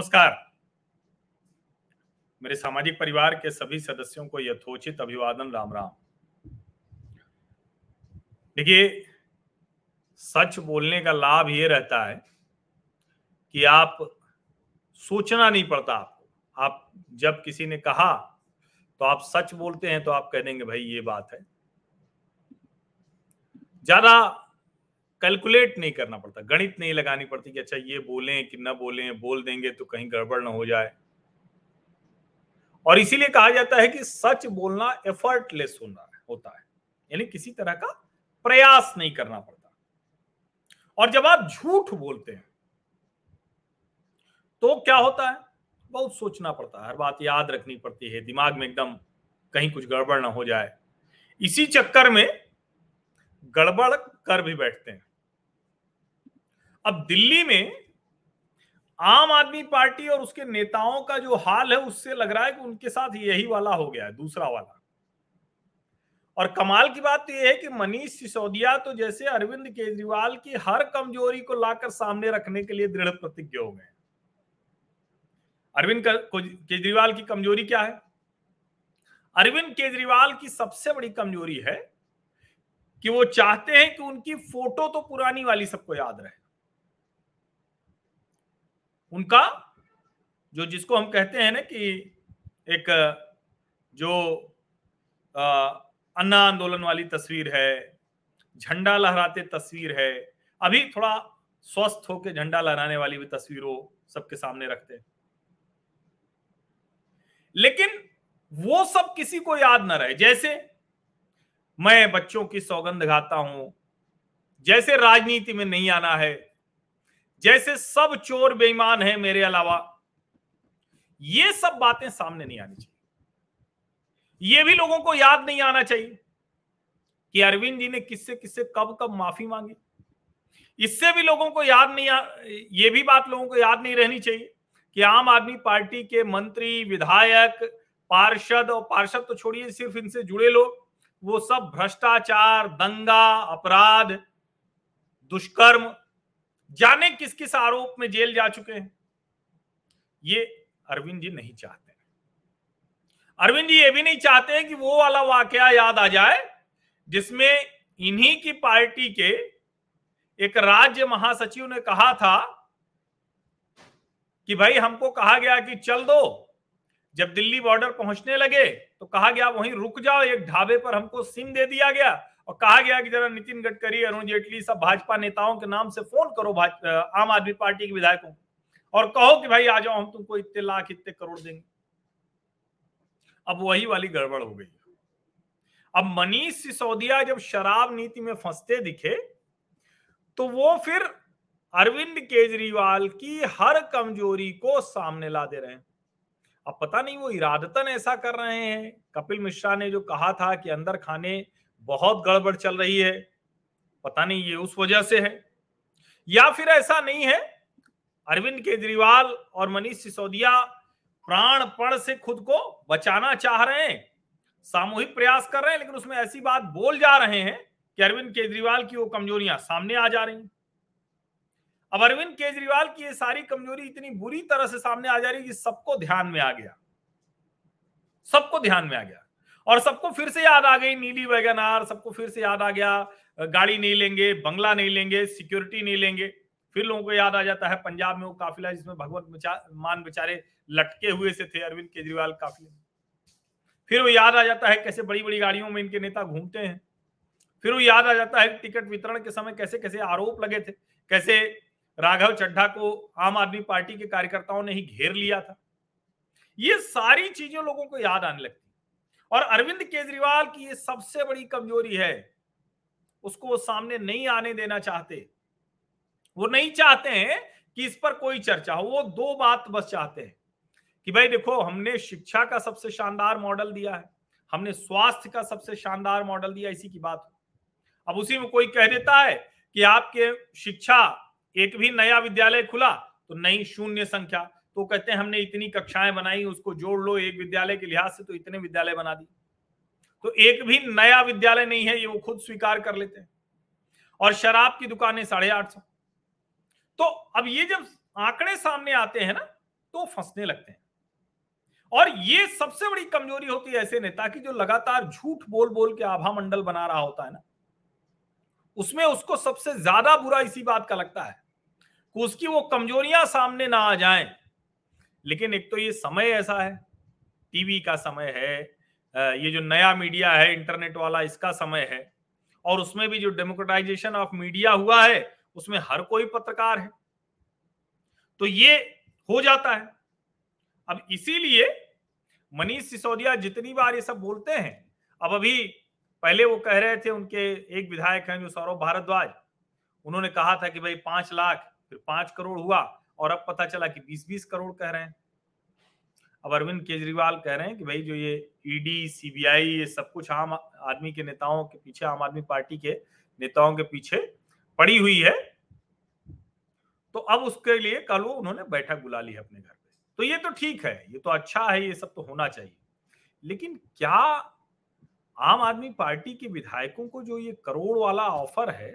नमस्कार। मेरे सामाजिक परिवार के सभी सदस्यों को यथोचित अभिवादन राम राम देखिए, सच बोलने का लाभ ये रहता है कि आप सोचना नहीं पड़ता आपको। आप जब किसी ने कहा तो आप सच बोलते हैं तो आप कह देंगे, भाई, ये बात है। ज़्यादा कैलकुलेट नहीं करना पड़ता, गणित नहीं लगानी पड़ती कि अच्छा ये बोलें कि ना बोलें, बोल देंगे तो कहीं गड़बड़ ना हो जाए। और इसीलिए कहा जाता है कि सच बोलना एफर्टलेस होना होता है, यानी किसी तरह का प्रयास नहीं करना पड़ता। और जब आप झूठ बोलते हैं तो क्या होता है? बहुत सोचना पड़ता है, हर बात याद रखनी पड़ती है, दिमाग में एकदम कहीं कुछ गड़बड़ ना हो जाए। इसी चक्कर में गड़बड़ कर भी बैठते हैं। अब दिल्ली में आम आदमी पार्टी और उसके नेताओं का जो हाल है, उससे लग रहा है कि उनके साथ यही वाला हो गया है, दूसरा वाला। और कमाल की बात तो यह है कि मनीष सिसोदिया तो जैसे अरविंद केजरीवाल की हर कमज़ोरी को लाकर सामने रखने के लिए दृढ़ प्रतिज्ञ हो गए अरविंद केजरीवाल की कमज़ोरी क्या है? अरविंद केजरीवाल की सबसे बड़ी कमज़ोरी है कि वो चाहते हैं कि उनकी फ़ोटो तो पुरानी वाली सबको याद रहे। उनका, जो जिसको हम कहते हैं ना कि एक, जो अन्ना आंदोलन वाली तस्वीर है, झंडा लहराते तस्वीर है, अभी थोड़ा स्वस्थ होकर झंडा लहराने वाली भी तस्वीर वो सबके सामने रखते हैं। लेकिन वो सब किसी को याद ना रहे। जैसे मैं बच्चों की सौगंध गाता हूँ, जैसे राजनीति में नहीं आना है जैसे सब चोर बेईमान है मेरे अलावा। ये सब बातें सामने नहीं आनी चाहिए। ये भी लोगों को याद नहीं आना चाहिए कि अरविंद जी ने किससे किससे कब कब माफ़ी मांगी। इससे भी लोगों को याद नहीं आ, ये भी बात लोगों को याद नहीं रहनी चाहिए कि आम आदमी पार्टी के मंत्री विधायक पार्षद और पार्षद तो छोड़िए सिर्फ़ इनसे जुड़े लोग वो सब भ्रष्टाचार दंगा अपराध दुष्कर्म जाने किस किस आरोप में जेल जा चुके हैं? ये अरविंद जी नहीं चाहते। अरविंद जी ये भी नहीं चाहते कि वो वाला वाकया याद आ जाए, जिसमें इन्हीं की पार्टी के एक राज्य महासचिव ने कहा था कि भाई हमको कहा गया कि चल दो, जब दिल्ली बॉर्डर पहुँचने लगे तो कहा गया वहीं रुक जाओ, एक ढाबे पर हमको सिम दे दिया गया। और कहा गया कि जरा नितिन गडकरी, अरुण जेटली सब भाजपा नेताओं के नाम से फ़ोन करो आम आदमी पार्टी के विधायकों और कहो कि भाई आ जाओ, हम तुमको इतने लाख, इतने करोड़ देंगे। अब वही वाली गड़बड़ हो गई। अब मनीष सिसोदिया जब शराब नीति में फंसते दिखे तो वो फिर अरविंद केजरीवाल की हर कमज़ोरी को सामने ला दे रहे। हैं अब पता नहीं वो इरादतन ऐसा कर रहे हैं। कपिल मिश्रा ने जो कहा था कि अंदर खाने बहुत गड़बड़ चल रही है, पता नहीं ये उस वजह से है। या फिर ऐसा नहीं है, अरविंद केजरीवाल और मनीष सिसोदिया प्राणपण से खुद को बचाना चाह रहे हैं, सामूहिक प्रयास कर रहे हैं, लेकिन उसमें ऐसी बात बोल जा रहे हैं कि अरविंद केजरीवाल की वो कमजोरियाँ सामने आ जा रही अब अरविंद केजरीवाल की ये सारी कमज़ोरी इतनी बुरी तरह से सामने आ जा रही है कि सबको ध्यान में आ गया, सबको ध्यान में आ गया। और सबको फिर से याद आ गई नीली वैगनार, सबको फिर से याद आ गया गाड़ी नहीं लेंगे, बंगला नहीं लेंगे सिक्योरिटी नहीं लेंगे। फिर लोगों को याद आ जाता है पंजाब में वो काफिला जिसमें भगवत मान बेचारे लटके हुए से थे, अरविंद केजरीवाल काफिले फिर वो याद आ जाता है कैसे बड़ी बड़ी गाड़ियों में इनके नेता घूमते हैं। फिर वो याद आ जाता है टिकट वितरण के समय कैसे कैसे आरोप लगे थे, कैसे राघव चड्ढा को आम आदमी पार्टी के कार्यकर्ताओं ने ही घेर लिया था। ये सारी चीज़ें लोगों को याद आने लगती और अरविंद केजरीवाल की ये सबसे बड़ी कमज़ोरी है, उसको वो सामने नहीं आने देना चाहते। वो नहीं चाहते हैं कि इस पर कोई चर्चा हो, वो दो बात बस चाहते हैं कि भाई देखो, हमने शिक्षा का सबसे शानदार मॉडल दिया है, हमने स्वास्थ्य का सबसे शानदार मॉडल दिया, इसी की बात अब उसी में कोई कह देता है कि आपके शिक्षा, एक भी नया विद्यालय खुला तो नई शून्य संख्या। तो कहते हैं, हमने इतनी कक्षाएँ बनाई, उसको जोड़ लो, एक विद्यालय के लिहाज से तो इतने विद्यालय बना दिए। तो एक भी नया विद्यालय नहीं है, ये वो खुद स्वीकार कर लेते हैं। और शराब की दुकानें साढ़े आठ सौ। तो अब ये जब आंकड़े सामने आते हैं ना तो फंसने लगते हैं। और ये सबसे बड़ी कमज़ोरी होती है ऐसे नेता की, जो लगातार झूठ बोल बोल के आभा मंडल बना रहा होता है ना, उसमें उसको सबसे ज़्यादा बुरा इसी बात का लगता है। कि उसकी वो कमजोरियाँ सामने ना आ जाएँ लेकिन एक तो ये समय ऐसा है, टीवी का समय है ये जो नया मीडिया है, इंटरनेट वाला, इसका समय है। और उसमें भी जो डेमोक्रेटाइजेशन ऑफ़ मीडिया हुआ है, उसमें हर कोई पत्रकार है। तो ये हो जाता है। अब इसीलिए मनीष सिसोदिया जितनी बार ये सब बोलते हैं, अब अभी पहले वो कह रहे थे उनके एक विधायक हैं जो सौरभ भारद्वाज, उन्होंने कहा था कि भाई पाँच लाख, फिर पाँच करोड़ हुआ और अब पता चला कि बीस बीस करोड़ कह रहे हैं। अब अरविंद केजरीवाल कह रहे हैं कि भाई जो ये ईडी e सीबीआई ये सब कुछ आम आदमी के नेताओं के पीछे, आम आदमी पार्टी के नेताओं के पीछे पड़ी हुई है। तो अब उसके लिए कल वो उन्होंने बैठक बुला ली है अपने घर पे। तो ये तो ठीक है, ये तो अच्छा है, ये सब तो होना चाहिए। लेकिन क्या आम आदमी पार्टी के विधायकों को जो ये करोड़ वाला ऑफ़र है,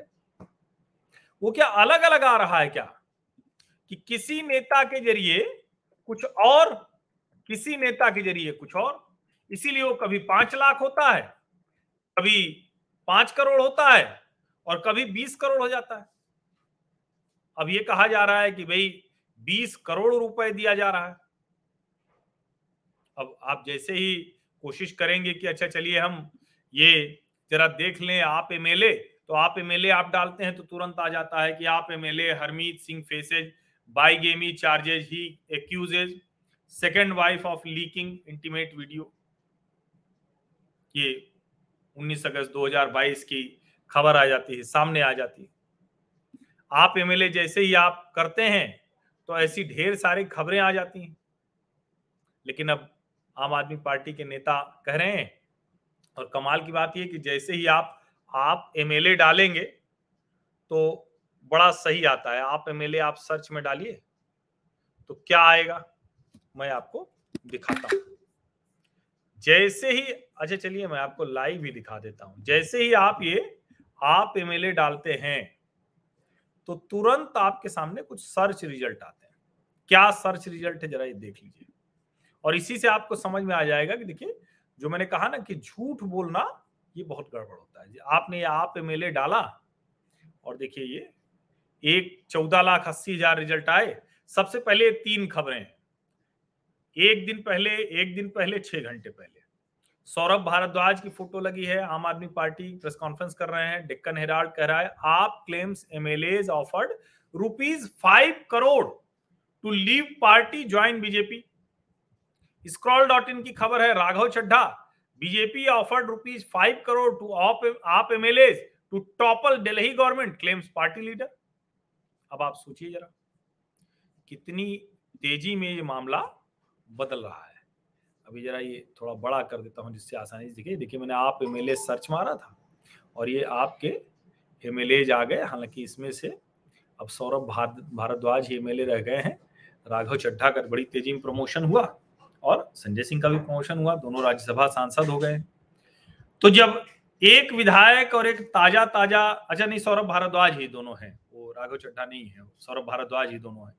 वो क्या अलग अलग आ रहा है क्या? कि किसी नेता के ज़रिए कुछ और, किसी नेता के ज़रिए कुछ और। इसीलिए वो कभी पाँच लाख होता है, कभी पाँच करोड़ होता है और कभी बीस करोड़ हो जाता है। अब ये कहा जा रहा है कि भाई बीस करोड़ रुपए दिया जा रहा है। अब आप जैसे ही कोशिश करेंगे कि अच्छा चलिए हम ये जरा देख लें, आप एमएलए तो आप एमएलए आप डालते हैं तो तुरंत आ जाता है कि आप एमएलए हरमीत सिंह फेसेज गेमी charges he accuses second wife of leaking intimate video ये 19 अगस्त 2022 की खबर आ जाती है, सामने आ जाती है। आप एमएलए जैसे ही आप करते हैं तो ऐसी ढेर सारी खबरें आ जाती हैं। लेकिन अब आम आदमी पार्टी के नेता कह रहे हैं, और कमाल की बात यह कि जैसे ही आप आप एमएलए डालेंगे तो बड़ा सही आता है। आप एमएलए आप सर्च में डालिए तो क्या आएगा? मैं आपको दिखाता हूँ। जैसे ही अच्छा चलिए मैं आपको लाइव ही दिखा देता हूँ। जैसे ही आप ये, आप एमएलए डालते हैं तो तुरंत आपके सामने कुछ सर्च रिज़ल्ट आते हैं। क्या सर्च रिज़ल्ट है, जरा ये देख लीजिए। और इसी से आपको समझ में आ जाएगा कि देखिए, जो मैंने कहा ना कि झूठ बोलना, ये बहुत गड़बड़ होता है। आपने ये आप एमएलए डाला, और देखिए ये एक चौदह लाख अस्सी हज़ार रिज़ल्ट आए। सबसे पहले तीन खबरें। एक दिन पहले, एक दिन पहले, छह घंटे पहले। सौरभ भारद्वाज की फ़ोटो लगी है। आम आदमी पार्टी प्रेस कॉन्फ्रेंस कर रहे हैं। डेक्कन हेराल्ड कह रहा है, AAP claims MLA offered rupees five crore to leave party join BJP. Scroll dot in की खबर है, Raghav Chadha, BJP offered rupees five crore to AAP MLA to topple Delhi government claims party leader. अब आप सोचिए जरा, कितनी तेज़ी में ये मामला बदल रहा है। अभी जरा ये थोड़ा बड़ा कर देता हूँ जिससे आसानी से दिखे। देखिए, मैंने आप एम सर्च मारा था और ये आपके एम आ गए। हालाँकि इसमें से अब सौरभ भारद्वाज ही एम रह गए हैं। राघव चड्ढा का बड़ी तेज़ी में प्रमोशन हुआ और संजय सिंह का भी प्रमोशन हुआ। दोनों राज्यसभा सांसद हो गए। तो जब एक विधायक और एक ताज़ा ताज़ा अच्छा नहीं, सौरभ, भारद्वाज ही दोनों हैं। राघव चड्ढा नहीं है, सौरभ भारद्वाज ही दोनों है।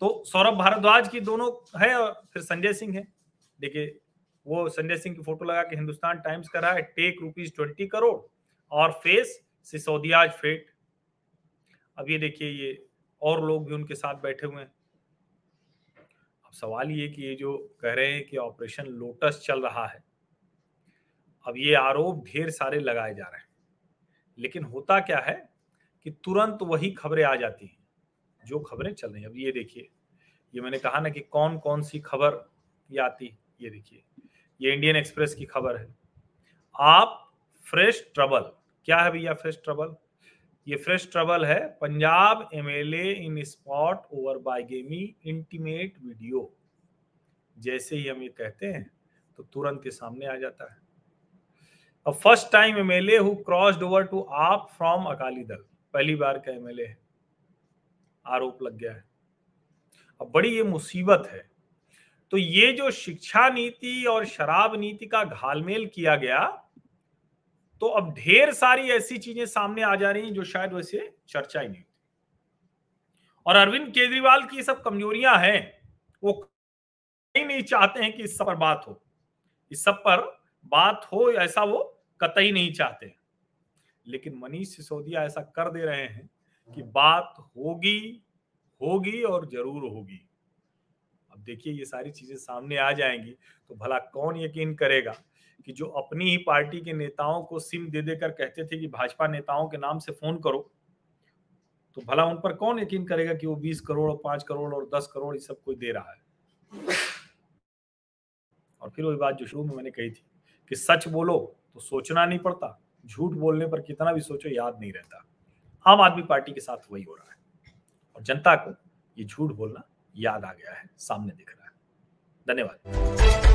तो सौरभ भारद्वाज की दोनों है और फिर संजय सिंह है। देखिए, वो संजय सिंह की फ़ोटो लगा के हिंदुस्तान टाइम्स कर है, टेक रुपीज़ ट्वेंटी करोड़ और फेस सिसोदियाज फेट। अब ये देखिए, ये और लोग भी उनके साथ बैठे हुए हैं। अब सवाल ये कि ये जो कह रहे हैं कि ऑपरेशन लोटस चल रहा है, अब ये आरोप ढेर सारे लगाए जा रहे हैं। लेकिन होता क्या है? कि तुरंत वही खबरें आ जाती हैं, जो खबरें चल रही हैं। अब ये देखिए, ये मैंने कहा ना कि कौन कौन सी खबर ये आती ये देखिए, ये इंडियन एक्सप्रेस की खबर है। आप फ्रेश ट्रबल, क्या है भैया फ्रेश ट्रबल? ये फ्रेश ट्रबल है Punjab MLA in spot over by गेमी इंटीमेट वीडियो। जैसे ही हम ये कहते हैं तो तुरंत ये सामने आ जाता है। अब first time MLA who crossed over to AAP from Akali Dal. पहली बार का एमएलए आरोप लग गया है। अब बड़ी ये मुसीबत है। तो ये जो शिक्षा नीति और शराब नीति का घालमेल किया गया तो अब ढेर सारी ऐसी चीज़ें सामने आ जा रही हैं जो शायद वैसे चर्चा ही नहीं और अरविंद केजरीवाल की सब कमजोरियाँ हैं, वो कहीं नहीं चाहते हैं कि इस सब पर बात हो। इस सब पर बात हो ऐसा वो कतई नहीं चाहते। लेकिन मनीष सिसोदिया ऐसा कर दे रहे हैं कि बात होगी होगी और ज़रूर होगी। अब देखिए ये सारी चीज़ें सामने आ जाएँगी तो भला कौन यकीन करेगा कि जो अपनी ही पार्टी के नेताओं को सिम दे देकर कहते थे कि भाजपा नेताओं के नाम से फ़ोन करो तो भला उन पर कौन यकीन करेगा कि वो बीस करोड़ और पाँच करोड़ और दस करोड़ ये सब कोई दे रहा है? और फिर वही बात जो शुरू में मैंने कही थी कि सच बोलो तो सोचना नहीं पड़ता। झूठ बोलने पर कितना भी सोचो, याद नहीं रहता। आम आदमी पार्टी के साथ वही हो रहा है। और जनता को ये झूठ बोलना याद आ गया है, सामने दिख रहा है। धन्यवाद।